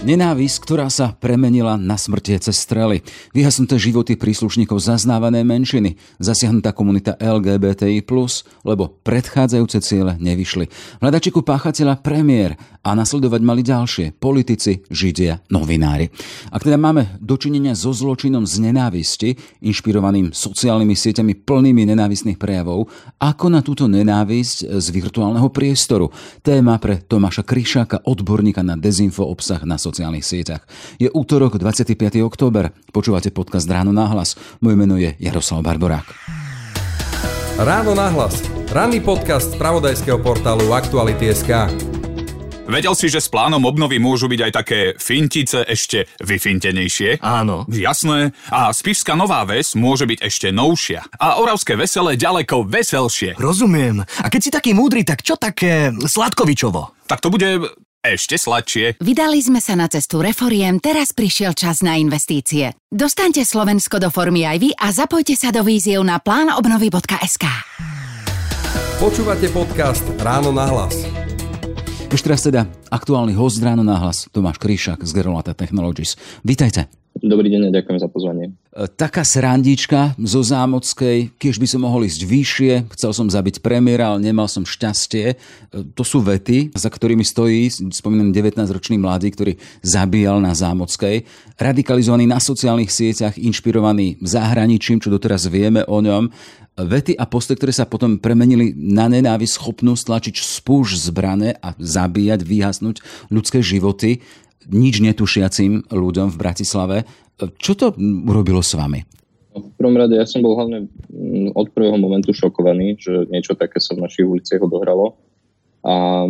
Nenávisť, ktorá sa premenila na smrtie cez strely. Vyhasnuté životy príslušníkov zaznávané menšiny, zasiahnutá komunita LGBTI+, lebo predchádzajúce ciele nevyšli. Hľadačiku páchateľa premiér a nasledovať mali ďalšie, politici, židia, novinári. Ak teda máme dočinenia so zločinom z nenávisti, inšpirovaným sociálnymi sieťami plnými nenávistných prejavov, ako na túto nenávisť z virtuálneho priestoru? Téma pre Tomáša Kryšáka, odborníka na dezinfo obsah na sociálnych sieťach. Je útorok 25. október. Počúvate podcast Ráno náhlas. Moje meno je Jaroslav Barborák. Ráno náhlas. Ranný podcast z pravodajského portálu Aktuality.sk. Vedel si, že s plánom obnovy môžu byť aj také fintice ešte vyfintenejšie? Áno. Jasné. A Spišská Nová Ves môže byť ešte novšia. A Oravské veselé ďaleko veselšie. Rozumiem. A keď si taký múdry, tak čo také Sladkovičovo? Tak to bude ešte sladšie. Vydali sme sa na cestu reforiem, teraz prišiel čas na investície. Dostaňte Slovensko do formy aj vy a zapojte sa do víziev na plánobnovy.sk. Počúvate podcast Ráno na hlas. Ešte raz teda aktuálny host Ráno náhlas Tomáš Kryšák z Gerolata Technologies. Vítajte. Dobrý deň ďakujem za pozvanie. E, taká srandička zo Zámockej, keď by som mohol ísť vyššie, chcel som zabiť premiéra, ale nemal som šťastie. E, to sú vety, za ktorými stojí, spomínam 19-ročný mladý, ktorý zabíjal na Zámockej. Radikalizovaný na sociálnych sieťach, inšpirovaný zahraničím, čo doteraz vieme o ňom. Vety a posty, ktoré sa potom premenili na nenávisť, schopnosť tlačiť spúž zbrane a zabíjať, vyhasnúť ľudské životy nič netušiacim ľuďom v Bratislave. Čo to urobilo s vami? V prvom rade ja som bol hlavne mm, od prvého momentu šokovaný, že niečo také sa v našich uliciach odohralo. A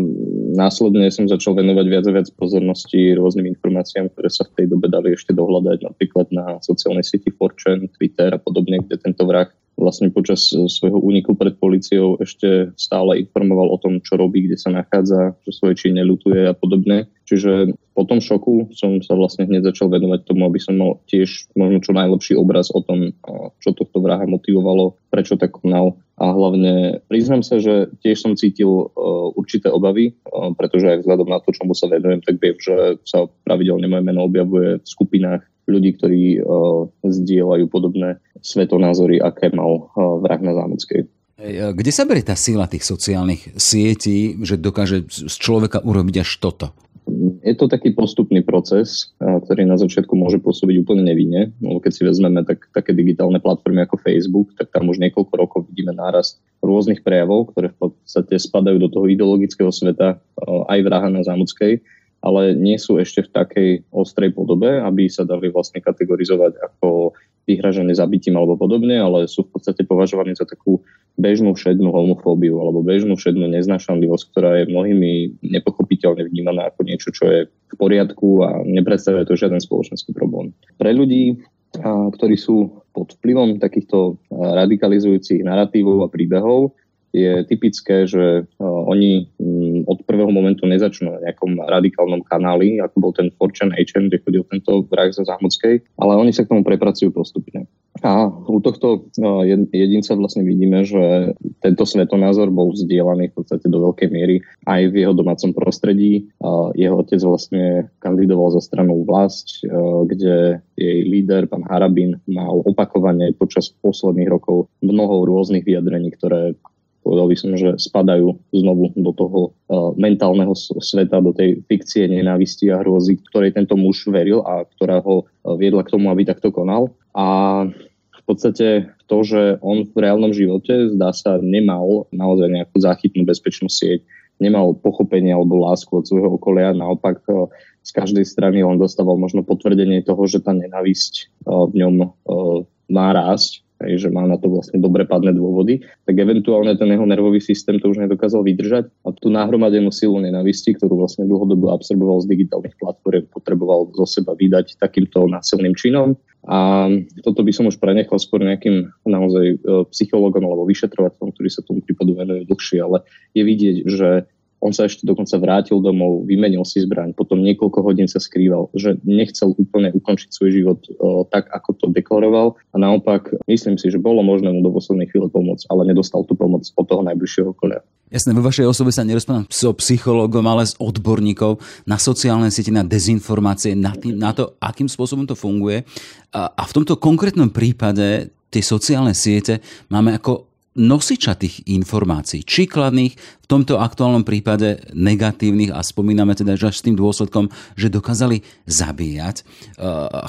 následne som začal venovať viac a viac pozornosti rôznym informáciám, ktoré sa v tej dobe dali ešte dohľadať, napríklad na sociálnej sieti 4 Twitter a podobne, kde tento vrah vlastne počas e, svojho úniku pred policiou ešte stále informoval o tom, čo robí, kde sa nachádza, že svoje či neľutuje a podobne. Čiže po tom šoku som sa vlastne hneď začal venovať tomu, aby som mal tiež možno čo najlepší obraz o tom, čo tohto vraha motivovalo, prečo tak konal. A hlavne priznám sa, že tiež som cítil uh, určité obavy, pretože aj vzhľadom na to, čomu sa venujem, tak viem, že sa pravidelne moje meno objavuje v skupinách ľudí, ktorí uh, zdieľajú podobné svetonázory, aké mal uh, vrah na Zámeckej. Kde sa berie tá síla tých sociálnych sietí, že dokáže z človeka urobiť až toto? Je to taký postupný proces, ktorý na začiatku môže pôsobiť úplne nevinne. No, keď si vezmeme tak, také digitálne platformy ako Facebook, tak tam už niekoľko rokov vidíme nárast rôznych prejavov, ktoré v podstate spadajú do toho ideologického sveta aj vraha na Zámockej ale nie sú ešte v takej ostrej podobe, aby sa dali vlastne kategorizovať ako vyhražené zabitím alebo podobne, ale sú v podstate považovaní za takú bežnú všednú homofóbiu alebo bežnú všednú neznášanlivosť, ktorá je mnohými nepochopiteľne vnímaná ako niečo, čo je v poriadku a nepredstavuje to žiaden spoločenský problém. Pre ľudí, ktorí sú pod vplyvom takýchto radikalizujúcich narratívov a príbehov, je typické, že oni od prvého momentu nezačnú na nejakom radikálnom kanáli, ako bol ten Fortune HN, kde chodil tento vrah za Zámockej, ale oni sa k tomu prepracujú postupne. A u tohto jedinca vlastne vidíme, že tento svetonázor bol vzdielaný v podstate do veľkej miery aj v jeho domácom prostredí. Jeho otec vlastne kandidoval za stranu vlast, kde jej líder, pán Harabin, mal opakovane počas posledných rokov mnoho rôznych vyjadrení, ktoré povedal by som, že spadajú znovu do toho uh, mentálneho sveta, do tej fikcie nenávisti a hrôzy, ktorej tento muž veril a ktorá ho uh, viedla k tomu, aby takto konal. A v podstate to, že on v reálnom živote zdá sa nemal naozaj nejakú záchytnú bezpečnú sieť, nemal pochopenie alebo lásku od svojho okolia, naopak uh, z každej strany on dostával možno potvrdenie toho, že tá nenávisť v ňom má rásť hej, že má na to vlastne dobre padné dôvody, tak eventuálne ten jeho nervový systém to už nedokázal vydržať a tú nahromadenú silu nenavisti, ktorú vlastne dlhodobo absorboval z digitálnych platform, potreboval zo seba vydať takýmto násilným činom. A toto by som už prenechal skôr nejakým naozaj e, psychologom alebo vyšetrovateľom, ktorí sa tomu prípadu venujú dlhšie, ale je vidieť, že On sa ešte dokonca vrátil domov, vymenil si zbraň, potom niekoľko hodín sa skrýval, že nechcel úplne ukončiť svoj život o, tak, ako to deklaroval a naopak myslím si, že bolo možné mu do poslednej chvíle pomôcť, ale nedostal tú pomoc od toho najbližšieho okolia. Jasné, vo vašej osobe sa nerozprávam s psychológom, ale s odborníkov na sociálne siete, na dezinformácie, na, tým, na to, akým spôsobom to funguje. A, a v tomto konkrétnom prípade tie sociálne siete máme ako nosiča tých informácií, či kladných, v tomto aktuálnom prípade negatívnych a spomíname teda že až s tým dôsledkom, že dokázali zabíjať.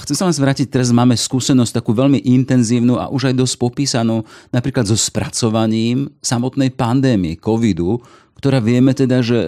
Chcem sa vás vrátiť, teraz máme skúsenosť takú veľmi intenzívnu a už aj dosť popísanú napríklad so spracovaním samotnej pandémie covidu, ktorá vieme teda, že e,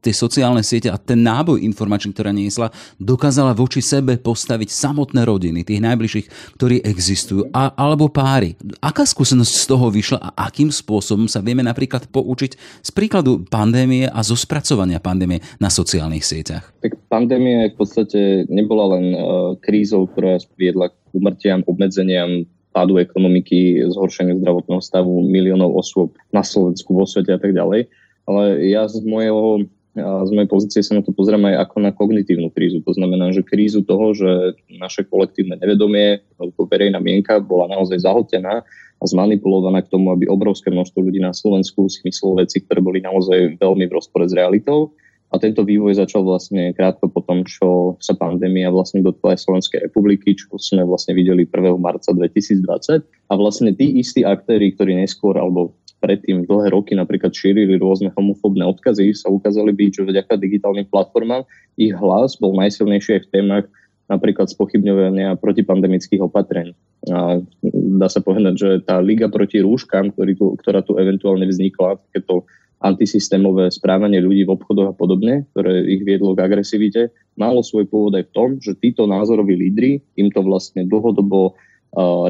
tie sociálne siete a ten náboj informačný, ktorá niesla, dokázala voči sebe postaviť samotné rodiny, tých najbližších, ktorí existujú, a, alebo páry. Aká skúsenosť z toho vyšla a akým spôsobom sa vieme napríklad poučiť z príkladu pandémie a zo spracovania pandémie na sociálnych sieťach? Tak pandémia v podstate nebola len uh, krízou, ktorá viedla k umrtiam, obmedzeniam, pádu ekonomiky, zhoršeniu zdravotného stavu miliónov osôb na Slovensku, vo svete a tak ďalej ale ja z mojho z mojej pozície sa na to pozriem aj ako na kognitívnu krízu. To znamená, že krízu toho, že naše kolektívne nevedomie alebo verejná mienka bola naozaj zahltená a zmanipulovaná k tomu, aby obrovské množstvo ľudí na Slovensku si myslelo veci, ktoré boli naozaj veľmi v rozpore s realitou. A tento vývoj začal vlastne krátko po tom, čo sa pandémia vlastne dotkla aj Slovenskej republiky, čo sme vlastne videli 1. marca 2020. A vlastne tí istí aktéry, ktorí neskôr, alebo predtým dlhé roky napríklad šírili rôzne homofóbne odkazy, sa ukázali byť, že vďaka digitálnym platformám ich hlas bol najsilnejší aj v témach napríklad spochybňovania protipandemických opatrení. A dá sa povedať, že tá liga proti rúškam, ktorý tu, ktorá tu eventuálne vznikla, takéto antisystémové správanie ľudí v obchodoch a podobne, ktoré ich viedlo k agresivite, malo svoj pôvod aj v tom, že títo názoroví lídry im to vlastne dlhodobo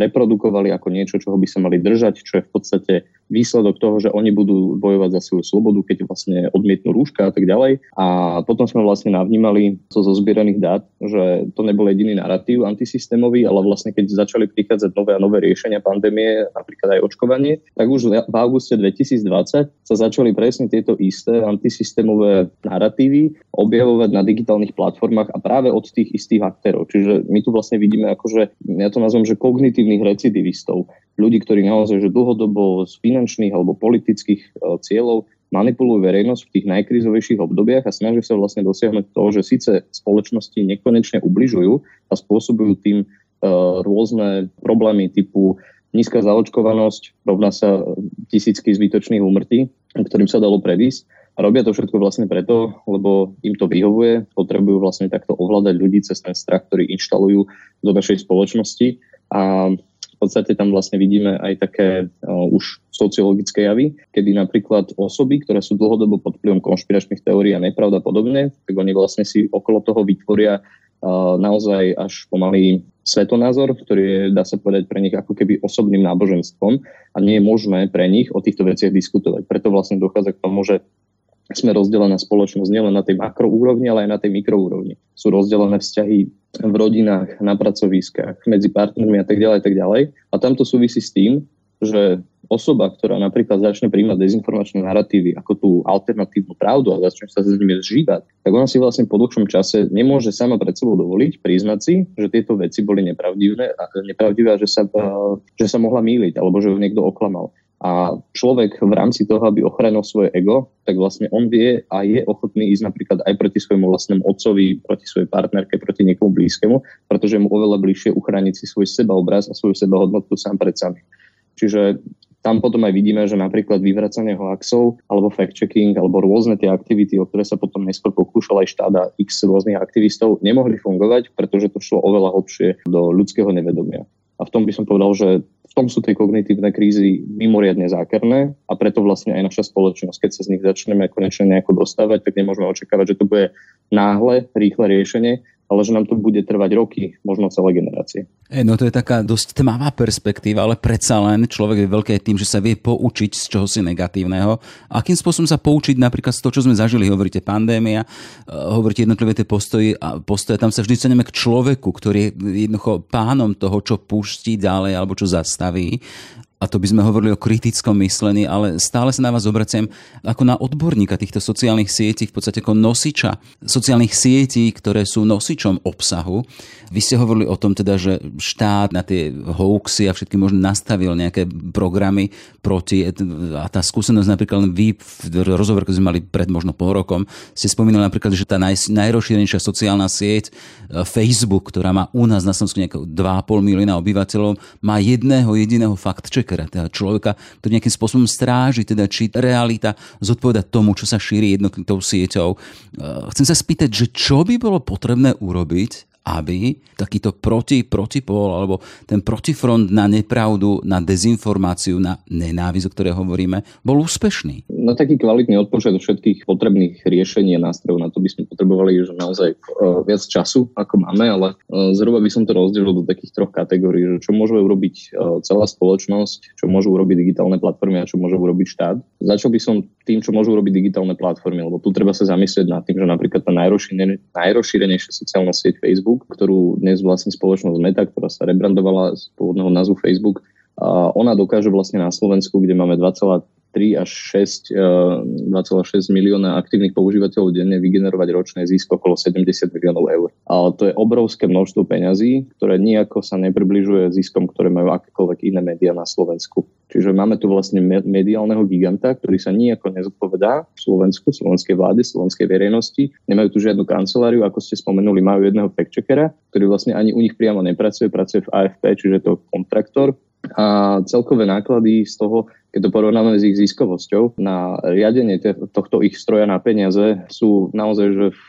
reprodukovali ako niečo, čoho by sa mali držať, čo je v podstate výsledok toho, že oni budú bojovať za svoju slobodu, keď vlastne odmietnú rúška a tak ďalej. A potom sme vlastne navnímali zo zozbieraných dát, že to nebol jediný narratív antisystémový, ale vlastne keď začali prichádzať nové a nové riešenia pandémie, napríklad aj očkovanie, tak už v auguste 2020 sa začali presne tieto isté antisystémové narratívy objavovať na digitálnych platformách a práve od tých istých aktérov. Čiže my tu vlastne vidíme akože, ja to nazvem, že kognitívnych recidivistov, ľudí, ktorí naozaj že dlhodobo z finančných alebo politických e, cieľov manipulujú verejnosť v tých najkrizovejších obdobiach a snažia sa vlastne dosiahnuť to, že síce spoločnosti nekonečne ubližujú a spôsobujú tým e, rôzne problémy typu nízka zaočkovanosť, rovná sa tisícky zbytočných úmrtí, ktorým sa dalo predísť. A robia to všetko vlastne preto, lebo im to vyhovuje, potrebujú vlastne takto ovládať ľudí cez ten strach, ktorý inštalujú do našej spoločnosti a podstate tam vlastne vidíme aj také uh, už sociologické javy, kedy napríklad osoby, ktoré sú dlhodobo pod vplyvom konšpiračných teórií a nepravda podobne, tak oni vlastne si okolo toho vytvoria uh, naozaj až pomalý svetonázor, ktorý je, dá sa povedať, pre nich ako keby osobným náboženstvom a nie je možné pre nich o týchto veciach diskutovať. Preto vlastne dochádza k tomu, že sme rozdelená spoločnosť nielen na tej makroúrovni, ale aj na tej mikroúrovni. Sú rozdelené vzťahy v rodinách, na pracoviskách, medzi partnermi a tak ďalej, tak ďalej. A tam to súvisí s tým, že osoba, ktorá napríklad začne príjmať dezinformačné narratívy ako tú alternatívnu pravdu a začne sa s nimi zžívať, tak ona si vlastne po dlhšom čase nemôže sama pred sebou dovoliť priznať si, že tieto veci boli nepravdivé a, nepravdivé a že sa, že sa mohla míliť alebo že ju niekto oklamal. A človek v rámci toho, aby ochránil svoje ego, tak vlastne on vie a je ochotný ísť napríklad aj proti svojmu vlastnému otcovi, proti svojej partnerke, proti niekomu blízkemu, pretože mu oveľa bližšie uchrániť si svoj sebaobraz a svoju sebahodnotu sám pred sami. Čiže tam potom aj vidíme, že napríklad vyvracanie hoaxov alebo fact-checking alebo rôzne tie aktivity, o ktoré sa potom neskôr pokúšal aj štát a x rôznych aktivistov, nemohli fungovať, pretože to šlo oveľa hlbšie do ľudského nevedomia. A v tom by som povedal, že v tom sú tie kognitívne krízy mimoriadne zákerné a preto vlastne aj naša spoločnosť, keď sa z nich začneme konečne nejako dostávať, tak nemôžeme očakávať, že to bude náhle, rýchle riešenie, ale že nám to bude trvať roky, možno celé generácie. E, no to je taká dosť tmavá perspektíva, ale predsa len človek je veľké tým, že sa vie poučiť z čohosi negatívneho. Akým spôsobom sa poučiť napríklad z toho, čo sme zažili, hovoríte pandémia, e, hovoríte jednotlivé tie postoji a postoje, tam sa vždy ceneme k človeku, ktorý je jednoducho pánom toho, čo pustí ďalej alebo čo zastaví a to by sme hovorili o kritickom myslení, ale stále sa na vás obraciam ako na odborníka týchto sociálnych sietí, v podstate ako nosiča sociálnych sietí, ktoré sú nosičom obsahu. Vy ste hovorili o tom teda, že štát na tie hoaxy a všetky možno nastavil nejaké programy proti a tá skúsenosť napríklad vy v rozhovore, ktorý sme mali pred možno pol rokom, ste spomínali napríklad, že tá naj, najrozšírenejšia sociálna sieť e, Facebook, ktorá má u nás na Slovensku nejakého 2,5 milióna obyvateľov, má jedného jediného fakt checkera, teda človeka, ktorý nejakým spôsobom stráži, teda či realita zodpoveda tomu, čo sa šíri jednotlitou sieťou. E, chcem sa spýtať, že čo by bolo potrebné urobiť, aby takýto proti, protipol alebo ten protifront na nepravdu, na dezinformáciu, na nenávisť, o ktorej hovoríme, bol úspešný? Na taký kvalitný odpočet všetkých potrebných riešení a nástrojov na to by sme potrebovali že naozaj uh, viac času, ako máme, ale uh, zhruba by som to rozdelil do takých troch kategórií, že čo môže urobiť uh, celá spoločnosť, čo môžu urobiť digitálne platformy a čo môže urobiť štát. Začal by som tým, čo môžu urobiť digitálne platformy, lebo tu treba sa zamyslieť nad tým, že napríklad tá najrozšírenejšia sociálna sieť Facebook, ktorú dnes vlastní spoločnosť Meta, ktorá sa rebrandovala z pôvodného názvu Facebook, a ona dokáže vlastne na Slovensku, kde máme 2,3 až 6, 2,6 e, milióna aktívnych používateľov denne vygenerovať ročné zisk okolo 70 miliónov eur. Ale to je obrovské množstvo peňazí, ktoré nejako sa nepribližuje ziskom, ktoré majú akékoľvek iné médiá na Slovensku. Čiže máme tu vlastne mediálneho giganta, ktorý sa nejako nezodpovedá v Slovensku, slovenskej vláde, slovenskej verejnosti. Nemajú tu žiadnu kanceláriu, ako ste spomenuli, majú jedného fact-checkera, ktorý vlastne ani u nich priamo nepracuje, pracuje v AFP, čiže to kontraktor. A celkové náklady z toho keď to porovnáme s ich ziskovosťou, na riadenie tohto ich stroja na peniaze sú naozaj že v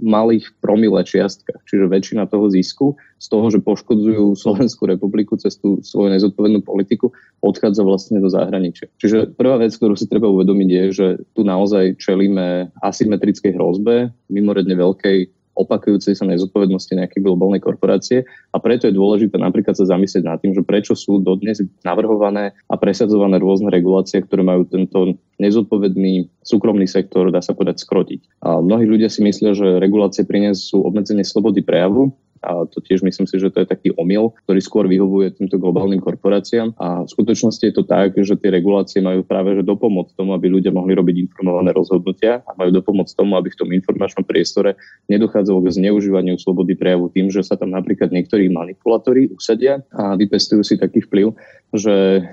malých promile čiastkách. Čiže väčšina toho zisku z toho, že poškodzujú Slovenskú republiku cez tú svoju nezodpovednú politiku, odchádza vlastne do zahraničia. Čiže prvá vec, ktorú si treba uvedomiť je, že tu naozaj čelíme asymetrickej hrozbe, mimoriadne veľkej opakujúcej sa nezodpovednosti nejakej globálnej korporácie a preto je dôležité napríklad sa zamyslieť nad tým, že prečo sú dodnes navrhované a presadzované rôzne regulácie, ktoré majú tento nezodpovedný súkromný sektor, dá sa povedať, skrotiť. A mnohí ľudia si myslia, že regulácie prinesú obmedzenie slobody prejavu, a to tiež myslím si, že to je taký omyl, ktorý skôr vyhovuje týmto globálnym korporáciám. A v skutočnosti je to tak, že tie regulácie majú práve že dopomôcť tomu, aby ľudia mohli robiť informované rozhodnutia a majú dopomôcť tomu, aby v tom informačnom priestore nedochádzalo k zneužívaniu slobody prejavu tým, že sa tam napríklad niektorí manipulátori usadia a vypestujú si taký vplyv, že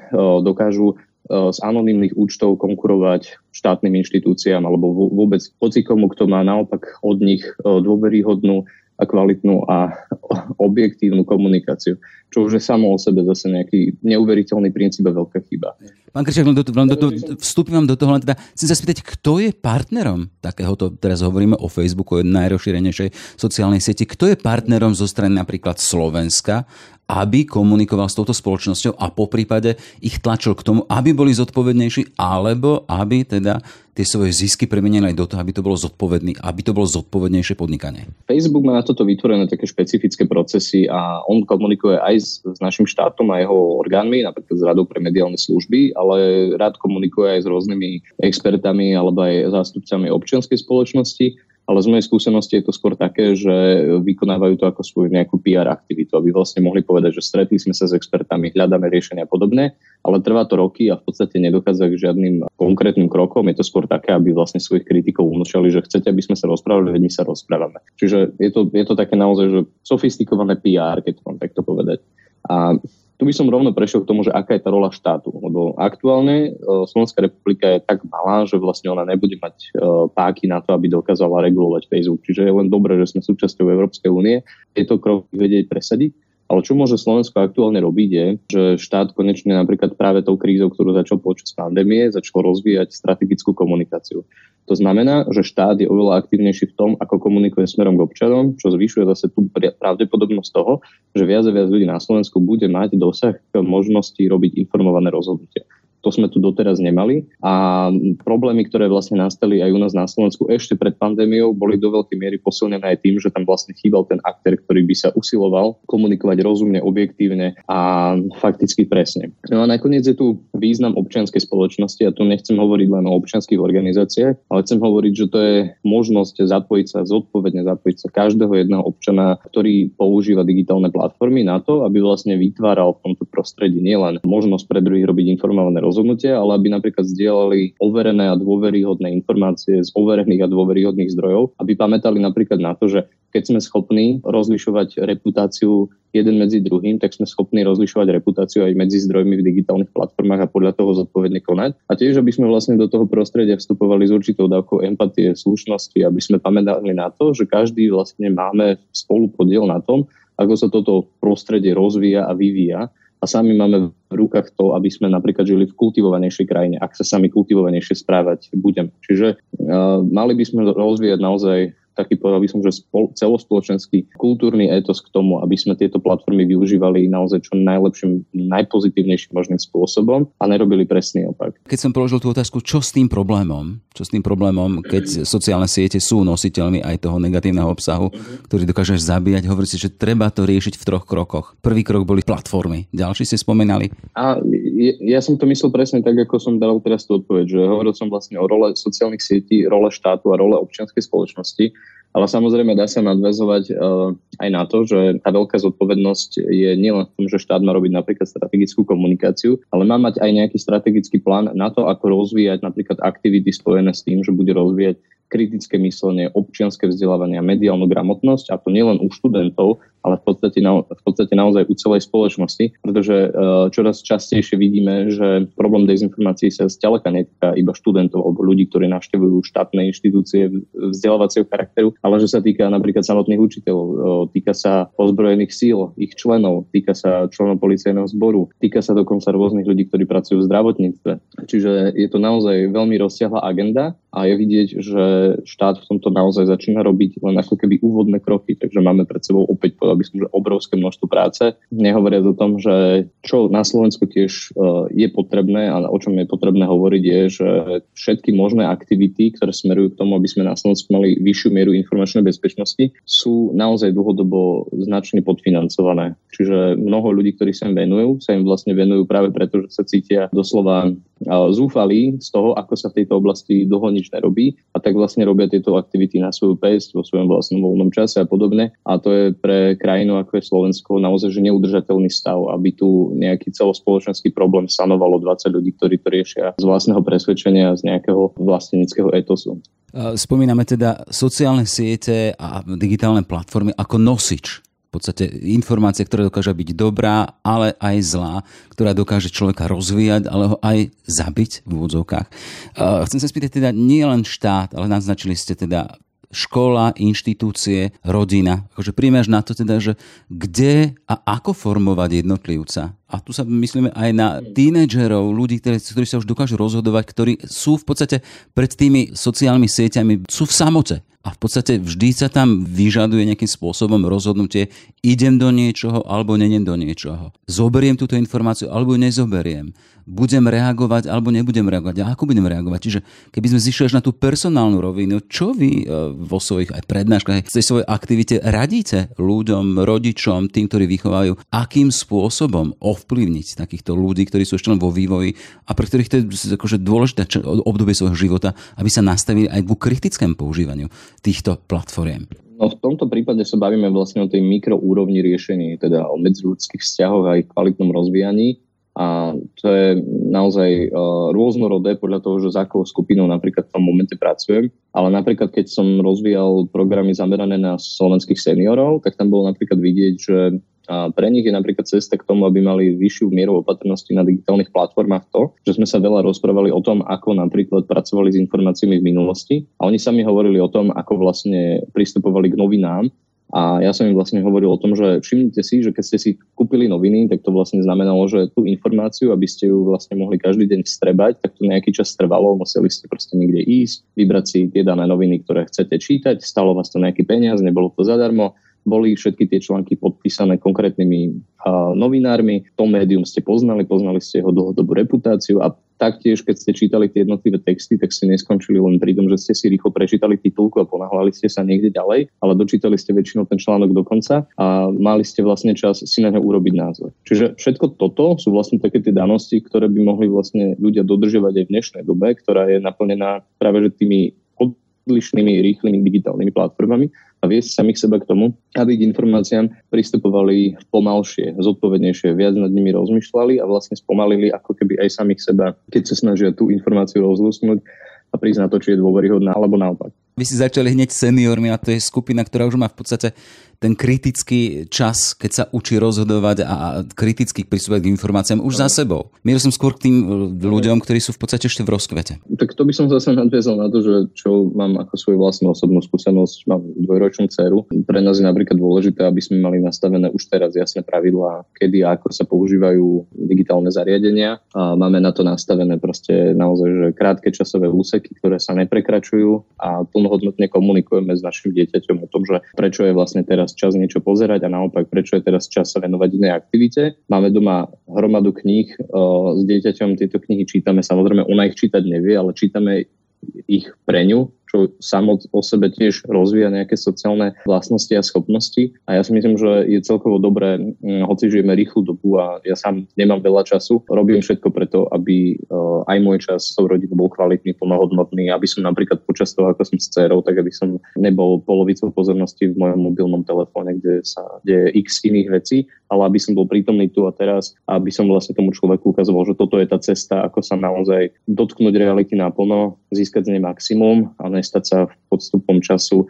dokážu z anonimných účtov konkurovať štátnym inštitúciám alebo vôbec hocikomu, kto má naopak od nich dôveryhodnú a kvalitnú a objektívnu komunikáciu, čo už je samo o sebe zase nejaký neuveriteľný princíp a veľká chyba. Pán Krčiak, len do, do, do, vstúpim vám do toho, len teda chcem sa spýtať, kto je partnerom takéhoto, teraz hovoríme o Facebooku, najrozšírenejšej sociálnej sieti, kto je partnerom zo strany napríklad Slovenska, aby komunikoval s touto spoločnosťou a po prípade ich tlačil k tomu, aby boli zodpovednejší, alebo aby teda tie svoje zisky premenili aj do toho, aby to bolo zodpovedný, aby to bolo zodpovednejšie podnikanie. Facebook má na toto vytvorené také špecifické procesy a on komunikuje aj s, s našim štátom a jeho orgánmi, napríklad s Radou pre mediálne služby, ale rád komunikuje aj s rôznymi expertami alebo aj zástupcami občianskej spoločnosti ale z mojej skúsenosti je to skôr také, že vykonávajú to ako svoju nejakú PR aktivitu, aby vlastne mohli povedať, že stretli sme sa s expertami, hľadáme riešenia podobné, ale trvá to roky a v podstate nedochádza k žiadnym konkrétnym krokom. Je to skôr také, aby vlastne svojich kritikov umlčali, že chcete, aby sme sa rozprávali, veď my sa rozprávame. Čiže je to, je to také naozaj, že sofistikované PR, keď to mám takto povedať. A tu by som rovno prešiel k tomu, že aká je tá rola štátu. Lebo aktuálne e, Slovenská republika je tak malá, že vlastne ona nebude mať e, páky na to, aby dokázala regulovať Facebook. Čiže je len dobré, že sme súčasťou Európskej únie, tieto kroky vedieť presadiť. Ale čo môže Slovensko aktuálne robiť je, že štát konečne napríklad práve tou krízou, ktorú začal počas pandémie, začal rozvíjať strategickú komunikáciu. To znamená, že štát je oveľa aktívnejší v tom, ako komunikuje smerom k občanom, čo zvyšuje zase tú pravdepodobnosť toho, že viac a viac ľudí na Slovensku bude mať dosah k možnosti robiť informované rozhodnutia. To sme tu doteraz nemali a problémy, ktoré vlastne nastali aj u nás na Slovensku ešte pred pandémiou, boli do veľkej miery posilnené aj tým, že tam vlastne chýbal ten aktér, ktorý by sa usiloval komunikovať rozumne, objektívne a fakticky presne. No a nakoniec je tu význam občianskej spoločnosti a tu nechcem hovoriť len o občianských organizáciách, ale chcem hovoriť, že to je možnosť zapojiť sa, zodpovedne zapojiť sa každého jedného občana, ktorý používa digitálne platformy na to, aby vlastne vytváral v tomto prostredí nielen možnosť pre druhých robiť informované rozhodnutia, ale aby napríklad zdieľali overené a dôveryhodné informácie z overených a dôveryhodných zdrojov, aby pamätali napríklad na to, že keď sme schopní rozlišovať reputáciu jeden medzi druhým, tak sme schopní rozlišovať reputáciu aj medzi zdrojmi v digitálnych platformách a podľa toho zodpovedne konať. A tiež, aby sme vlastne do toho prostredia vstupovali s určitou dávkou empatie, slušnosti, aby sme pamätali na to, že každý vlastne máme spolupodiel na tom, ako sa toto prostredie rozvíja a vyvíja a sami máme v rukách to, aby sme napríklad žili v kultivovanejšej krajine, ak sa sami kultivovanejšie správať budeme. Čiže uh, mali by sme rozvíjať naozaj taký povedal by som, že spol, celospoločenský kultúrny étos k tomu, aby sme tieto platformy využívali naozaj čo najlepším, najpozitívnejším možným spôsobom a nerobili presný opak. Keď som položil tú otázku, čo s tým problémom, čo s tým problémom, keď sociálne siete sú nositeľmi aj toho negatívneho obsahu, ktorý dokážeš zabíjať, hovorí si, že treba to riešiť v troch krokoch. Prvý krok boli platformy, ďalší ste spomenali. A ja som to myslel presne tak, ako som dal teraz tú odpoveď, že hovoril som vlastne o role sociálnych sietí, role štátu a role občianskej spoločnosti ale samozrejme dá sa nadvezovať uh, aj na to, že tá veľká zodpovednosť je nielen v tom, že štát má robiť napríklad strategickú komunikáciu, ale má mať aj nejaký strategický plán na to, ako rozvíjať napríklad aktivity spojené s tým, že bude rozvíjať kritické myslenie, občianske vzdelávanie a mediálnu gramotnosť, a to nielen u študentov, ale v podstate, na, v podstate naozaj u celej spoločnosti, pretože uh, čoraz častejšie vidíme, že problém dezinformácií sa zďaleka netýka iba študentov alebo ľudí, ktorí navštevujú štátne inštitúcie vzdelávacieho charakteru, ale že sa týka napríklad samotných učiteľov, uh, týka sa ozbrojených síl, ich členov, týka sa členov policajného zboru, týka sa dokonca rôznych ľudí, ktorí pracujú v zdravotníctve. Čiže je to naozaj veľmi rozsiahla agenda a je vidieť, že štát v tomto naozaj začína robiť len ako keby úvodné kroky, takže máme pred sebou opäť by som, že obrovské množstvo práce. Nehovoriac o tom, že čo na Slovensku tiež e, je potrebné a o čom je potrebné hovoriť je, že všetky možné aktivity, ktoré smerujú k tomu, aby sme na Slovensku mali vyššiu mieru informačnej bezpečnosti, sú naozaj dlhodobo značne podfinancované. Čiže mnoho ľudí, ktorí sa im venujú, sa im vlastne venujú práve preto, že sa cítia doslova e, zúfali z toho, ako sa v tejto oblasti dlho nerobí a tak vlastne robia tieto aktivity na svoju pesť, vo svojom vlastnom voľnom čase a podobne. A to je pre krajinu, ako je Slovensko, naozaj že neudržateľný stav, aby tu nejaký celospoločenský problém sanovalo 20 ľudí, ktorí to riešia z vlastného presvedčenia, z nejakého vlastníckého etosu. Spomíname teda sociálne siete a digitálne platformy ako nosič podstate informácia, ktorá dokáže byť dobrá, ale aj zlá, ktorá dokáže človeka rozvíjať, ale ho aj zabiť v úvodzovkách. Chcem sa spýtať teda nie len štát, ale naznačili ste teda škola, inštitúcie, rodina. Akože príjmeš na to teda, že kde a ako formovať jednotlivca. A tu sa myslíme aj na tínedžerov, ľudí, ktorí, ktorí sa už dokážu rozhodovať, ktorí sú v podstate pred tými sociálnymi sieťami, sú v samote. A v podstate vždy sa tam vyžaduje nejakým spôsobom rozhodnutie, idem do niečoho alebo neniem do niečoho. Zoberiem túto informáciu alebo nezoberiem budem reagovať alebo nebudem reagovať a ako budem reagovať. Čiže keby sme zišli až na tú personálnu rovinu, čo vy e, vo svojich aj prednáškach, v tej svojej aktivite radíte ľuďom, rodičom, tým, ktorí vychovajú, akým spôsobom ovplyvniť takýchto ľudí, ktorí sú ešte len vo vývoji a pre ktorých to je akože dôležité obdobie svojho života, aby sa nastavili aj ku kritickému používaniu týchto platform. No v tomto prípade sa bavíme vlastne o tej mikroúrovni riešení, teda o medziludských vzťahoch aj kvalitnom rozvíjaní a to je naozaj uh, rôznorodé podľa toho, že s akou skupinou napríklad v tom momente pracujem. Ale napríklad, keď som rozvíjal programy zamerané na slovenských seniorov, tak tam bolo napríklad vidieť, že a pre nich je napríklad cesta k tomu, aby mali vyššiu mieru opatrnosti na digitálnych platformách to, že sme sa veľa rozprávali o tom, ako napríklad pracovali s informáciami v minulosti. A oni sami hovorili o tom, ako vlastne pristupovali k novinám. A ja som im vlastne hovoril o tom, že všimnite si, že keď ste si kúpili noviny, tak to vlastne znamenalo, že tú informáciu, aby ste ju vlastne mohli každý deň vstrebať, tak to nejaký čas trvalo, museli ste proste niekde ísť, vybrať si tie dané noviny, ktoré chcete čítať, stalo vás to nejaký peniaz, nebolo to zadarmo, boli všetky tie články podpísané konkrétnymi novinármi. To médium ste poznali, poznali ste jeho dlhodobú reputáciu a taktiež, keď ste čítali tie jednotlivé texty, tak ste neskončili len pri tom, že ste si rýchlo prečítali titulku a ponáhľali ste sa niekde ďalej, ale dočítali ste väčšinou ten článok do konca a mali ste vlastne čas si na ňo urobiť názor. Čiže všetko toto sú vlastne také tie danosti, ktoré by mohli vlastne ľudia dodržiavať aj v dnešnej dobe, ktorá je naplnená práve že tými odlišnými rýchlymi digitálnymi platformami a viesť samých seba k tomu, aby k informáciám pristupovali pomalšie, zodpovednejšie, viac nad nimi rozmýšľali a vlastne spomalili ako keby aj samých seba, keď sa snažia tú informáciu rozlúsknuť a na to, či je dôveryhodná alebo naopak. Vy si začali hneď seniormi a to je skupina, ktorá už má v podstate ten kritický čas, keď sa učí rozhodovať a kriticky pristúpať k informáciám už za sebou. Mieru som skôr k tým e, ľuďom, ktorí sú v podstate ešte v rozkvete. Tak to by som zase nadviezal na to, že čo mám ako svoju vlastnú osobnú skúsenosť, mám dvojročnú dceru. Pre nás je napríklad dôležité, aby sme mali nastavené už teraz jasné pravidlá, kedy a ako sa používajú digitálne zariadenia. A máme na to nastavené proste naozaj že krátke časové úseky, ktoré sa neprekračujú a plnohodnotne komunikujeme s našim dieťaťom o tom, že prečo je vlastne teraz čas niečo pozerať a naopak prečo je teraz čas sa venovať inej aktivite. Máme doma hromadu kníh s dieťaťom, tieto knihy čítame, samozrejme ona ich čítať nevie, ale čítame ich pre ňu, čo samo o sebe tiež rozvíja nejaké sociálne vlastnosti a schopnosti. A ja si myslím, že je celkovo dobré, hm, hoci žijeme rýchlu dobu a ja sám nemám veľa času, robím všetko preto, aby eh, aj môj čas s rodinou bol kvalitný, plnohodnotný, aby som napríklad počas toho, ako som s dcerou, tak aby som nebol polovicou pozornosti v mojom mobilnom telefóne, kde sa deje x iných vecí, ale aby som bol prítomný tu a teraz a aby som vlastne tomu človeku ukazoval, že toto je tá cesta, ako sa naozaj dotknúť reality naplno, získať z nej maximum a nestať sa v podstupom času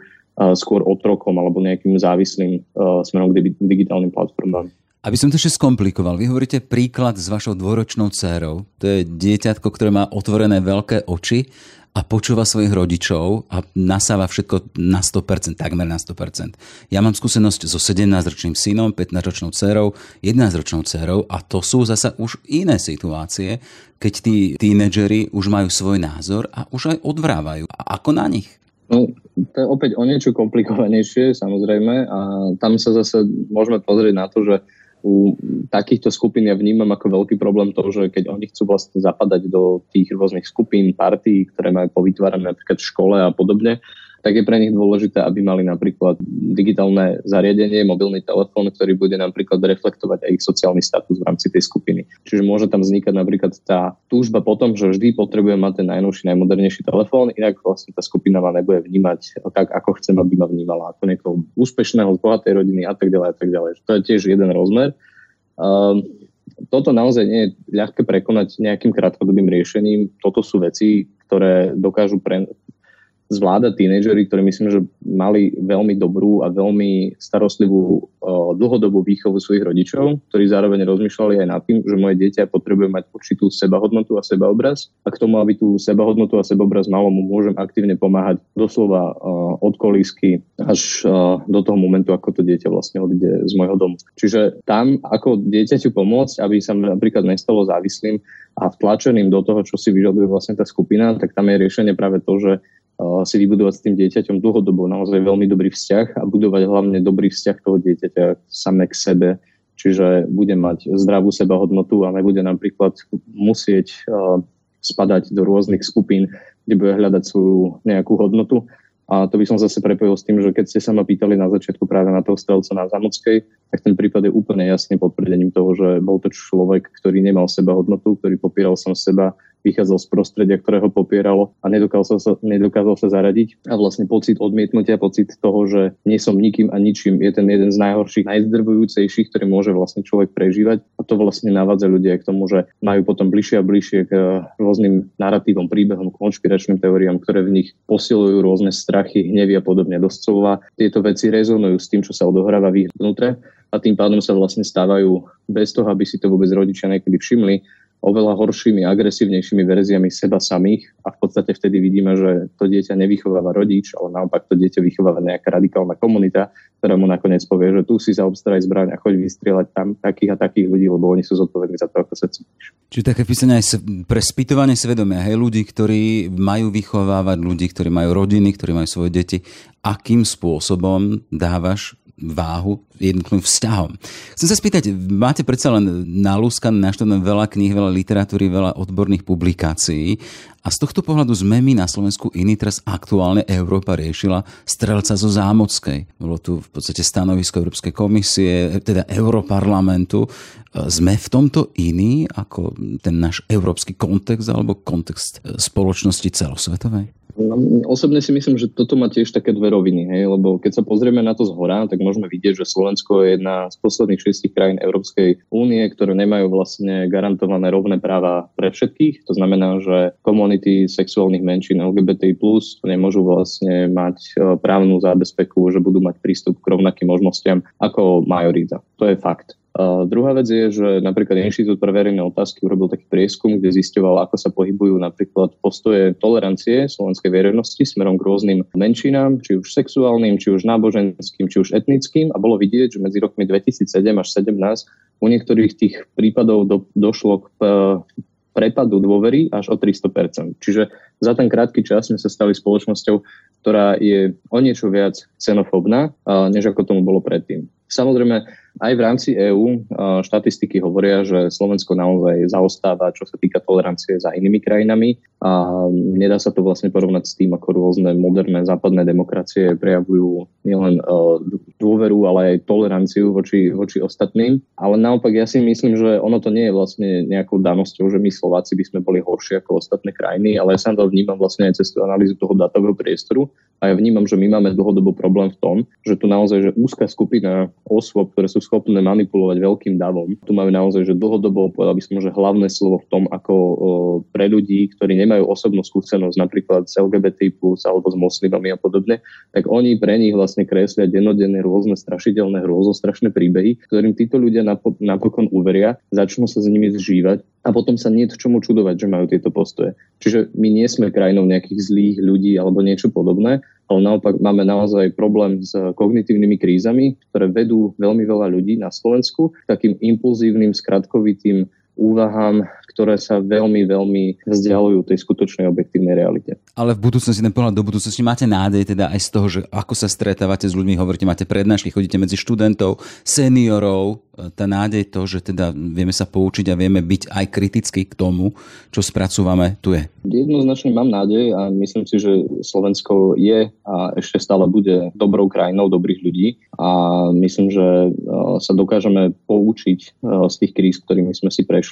skôr otrokom alebo nejakým závislým smerom k digitálnym platformám. Aby som to ešte skomplikoval, vy hovoríte príklad s vašou dvoročnou dcérou. To je dieťatko, ktoré má otvorené veľké oči a počúva svojich rodičov a nasáva všetko na 100%, takmer na 100%. Ja mám skúsenosť so 17-ročným synom, 15-ročnou dcerou, 11-ročnou dcerou a to sú zasa už iné situácie, keď tí tínedžeri už majú svoj názor a už aj odvrávajú. A ako na nich? No, to je opäť o niečo komplikovanejšie, samozrejme, a tam sa zase môžeme pozrieť na to, že u takýchto skupín ja vnímam ako veľký problém to, že keď oni chcú vlastne zapadať do tých rôznych skupín, partí, ktoré majú povytvárané napríklad v škole a podobne, tak je pre nich dôležité, aby mali napríklad digitálne zariadenie, mobilný telefón, ktorý bude napríklad reflektovať aj ich sociálny status v rámci tej skupiny. Čiže môže tam vznikať napríklad tá túžba potom, že vždy potrebujem mať ten najnovší, najmodernejší telefón, inak vlastne tá skupina ma nebude vnímať tak, ako chcem, aby ma vnímala, ako niekoho úspešného, z bohatej rodiny a tak ďalej a tak ďalej. To je tiež jeden rozmer. Um, toto naozaj nie je ľahké prekonať nejakým krátkodobým riešením. Toto sú veci, ktoré dokážu pre, zvládať tínejdžeri, ktorí myslím, že mali veľmi dobrú a veľmi starostlivú dlhodobú výchovu svojich rodičov, ktorí zároveň rozmýšľali aj nad tým, že moje dieťa potrebuje mať určitú sebahodnotu a sebaobraz a k tomu, aby tú sebahodnotu a sebaobraz malo, mu môžem aktívne pomáhať doslova od kolísky až do toho momentu, ako to dieťa vlastne odíde z môjho domu. Čiže tam, ako dieťaťu pomôcť, aby sa napríklad nestalo závislým a vtlačeným do toho, čo si vyžaduje vlastne tá skupina, tak tam je riešenie práve to, že si vybudovať s tým dieťaťom dlhodobo naozaj veľmi dobrý vzťah a budovať hlavne dobrý vzťah toho dieťaťa samé k sebe. Čiže bude mať zdravú sebahodnotu a nebude napríklad musieť spadať do rôznych skupín, kde bude hľadať svoju nejakú hodnotu. A to by som zase prepojil s tým, že keď ste sa ma pýtali na začiatku práve na toho strelca na Zamockej, tak ten prípad je úplne jasne potvrdením toho, že bol to človek, ktorý nemal seba hodnotu, ktorý popíral som seba, vychádzal z prostredia, ktoré ho popieralo a nedokázal sa, nedokázal sa zaradiť. A vlastne pocit odmietnutia, pocit toho, že nie som nikým a ničím, je ten jeden z najhorších, najzdrvujúcejších, ktorý môže vlastne človek prežívať. A to vlastne navádza ľudia k tomu, že majú potom bližšie a bližšie k eh, rôznym narratívom, príbehom, konšpiračným teóriám, ktoré v nich posilujú rôzne strachy, hnevy a podobne. Doslova tieto veci rezonujú s tým, čo sa odohráva v ich vnútre a tým pádom sa vlastne stávajú bez toho, aby si to vôbec rodičia niekedy všimli, oveľa horšími, agresívnejšími verziami seba samých a v podstate vtedy vidíme, že to dieťa nevychováva rodič, ale naopak to dieťa vychováva nejaká radikálna komunita, ktorá mu nakoniec povie, že tu si zaobstaraj zbraň a choď vystrieľať tam takých a takých ľudí, lebo oni sú zodpovední za to, ako sa cítiš. Čiže také písanie aj pre spýtovanie svedomia, hej, ľudí, ktorí majú vychovávať, ľudí, ktorí majú rodiny, ktorí majú svoje deti, akým spôsobom dávaš váhu jednotlivým vzťahom. Chcem sa spýtať, máte predsa len nalúskané, naštudované veľa kníh, veľa literatúry, veľa odborných publikácií a z tohto pohľadu sme my na Slovensku iný teraz aktuálne Európa riešila strelca zo Zámockej. Bolo tu v podstate stanovisko Európskej komisie, teda Európarlamentu. Sme v tomto iní ako ten náš európsky kontext alebo kontext spoločnosti celosvetovej? No, osobne si myslím, že toto má tiež také dve roviny, hej, lebo keď sa pozrieme na to z hora, tak môžeme vidieť, že Slovensko je jedna z posledných šiestich krajín Európskej únie, ktoré nemajú vlastne garantované rovné práva pre všetkých. To znamená, že komunity sexuálnych menšín LGBTI+, nemôžu vlastne mať e, právnu zábezpeku, že budú mať prístup k rovnakým možnostiam ako majorita. To je fakt. Uh, druhá vec je, že napríklad Inštitút pre verejné otázky urobil taký prieskum, kde zisťoval, ako sa pohybujú napríklad postoje tolerancie slovenskej verejnosti smerom k rôznym menšinám, či už sexuálnym, či už náboženským, či už etnickým a bolo vidieť, že medzi rokmi 2007 až 2017 u niektorých tých prípadov do, došlo k uh, prepadu dôvery až o 300%. Čiže za ten krátky čas sme sa stali spoločnosťou, ktorá je o niečo viac xenofóbna, uh, než ako tomu bolo predtým. Samozrejme, aj v rámci EÚ štatistiky hovoria, že Slovensko naozaj zaostáva, čo sa týka tolerancie za inými krajinami a nedá sa to vlastne porovnať s tým, ako rôzne moderné západné demokracie prejavujú nielen dôveru, ale aj toleranciu voči, voči ostatným. Ale naopak ja si myslím, že ono to nie je vlastne nejakou danosťou, že my Slováci by sme boli horšie ako ostatné krajiny, ale ja sa to vnímam vlastne aj cez tú analýzu toho datového priestoru a ja vnímam, že my máme dlhodobo problém v tom, že tu naozaj že úzka skupina osôb, ktoré sú schopné manipulovať veľkým davom. Tu máme naozaj, že dlhodobo, povedal by som, že hlavné slovo v tom, ako pre ľudí, ktorí nemajú osobnú skúsenosť napríklad s LGBT+, alebo s moslimami a podobne, tak oni pre nich vlastne kreslia denodenné rôzne strašidelné, strašné príbehy, ktorým títo ľudia napokon uveria, začnú sa s nimi zžívať a potom sa nie čomu čudovať, že majú tieto postoje. Čiže my nie sme krajinou nejakých zlých ľudí alebo niečo podobné, ale naopak máme naozaj problém s kognitívnymi krízami, ktoré vedú veľmi veľa ľudí na Slovensku takým impulzívnym, skratkovitým úvahám, ktoré sa veľmi, veľmi vzdialujú tej skutočnej objektívnej realite. Ale v budúcnosti, ten pohľad do budúcnosti, máte nádej teda aj z toho, že ako sa stretávate s ľuďmi, hovoríte, máte prednášky, chodíte medzi študentov, seniorov, tá nádej to, že teda vieme sa poučiť a vieme byť aj kriticky k tomu, čo spracúvame, tu je. Jednoznačne mám nádej a myslím si, že Slovensko je a ešte stále bude dobrou krajinou dobrých ľudí a myslím, že e, sa dokážeme poučiť e, z tých kríz, ktorými sme si prešli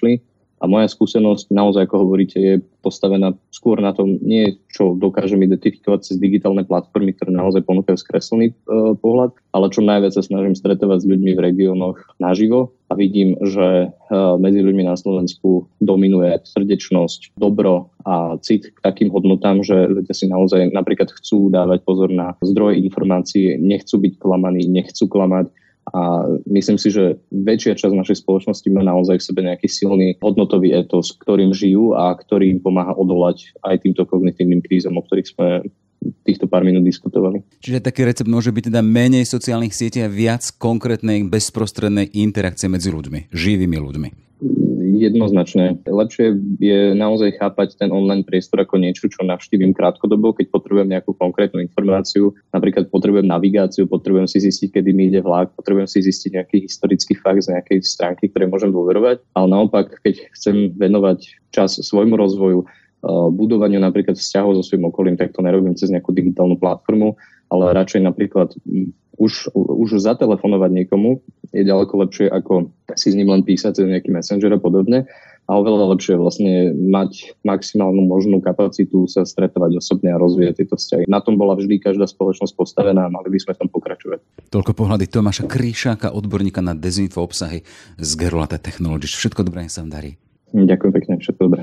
a moja skúsenosť naozaj, ako hovoríte, je postavená skôr na tom, nie čo dokážem identifikovať cez digitálne platformy, ktoré naozaj ponúkajú skreslený e, pohľad, ale čo najviac sa snažím stretávať s ľuďmi v regiónoch naživo a vidím, že e, medzi ľuďmi na Slovensku dominuje srdečnosť, dobro a cit k takým hodnotám, že ľudia si naozaj napríklad chcú dávať pozor na zdroje informácií, nechcú byť klamaní, nechcú klamať, a myslím si, že väčšia časť našej spoločnosti má naozaj v sebe nejaký silný hodnotový etos, ktorým žijú a ktorý im pomáha odolať aj týmto kognitívnym krízom, o ktorých sme týchto pár minút diskutovali. Čiže taký recept môže byť teda menej sociálnych sietí a viac konkrétnej bezprostrednej interakcie medzi ľuďmi, živými ľuďmi jednoznačne. Lepšie je naozaj chápať ten online priestor ako niečo, čo navštívim krátkodobo, keď potrebujem nejakú konkrétnu informáciu. Napríklad potrebujem navigáciu, potrebujem si zistiť, kedy mi ide vlak, potrebujem si zistiť nejaký historický fakt z nejakej stránky, ktoré môžem dôverovať. Ale naopak, keď chcem venovať čas svojmu rozvoju, eh, budovaniu napríklad vzťahov so svojím okolím, tak to nerobím cez nejakú digitálnu platformu, ale radšej napríklad už, už zatelefonovať niekomu je ďaleko lepšie, ako si s ním len písať cez nejaký messenger a podobne. A oveľa lepšie vlastne mať maximálnu možnú kapacitu sa stretávať osobne a rozvíjať tieto vzťahy. Na tom bola vždy každá spoločnosť postavená a mali by sme v tom pokračovať. Toľko pohľady Tomáša Kríšáka, odborníka na dezinfo obsahy z Gerulata Technologies. Všetko dobré, nech sa vám darí. Ďakujem pekne, všetko dobré.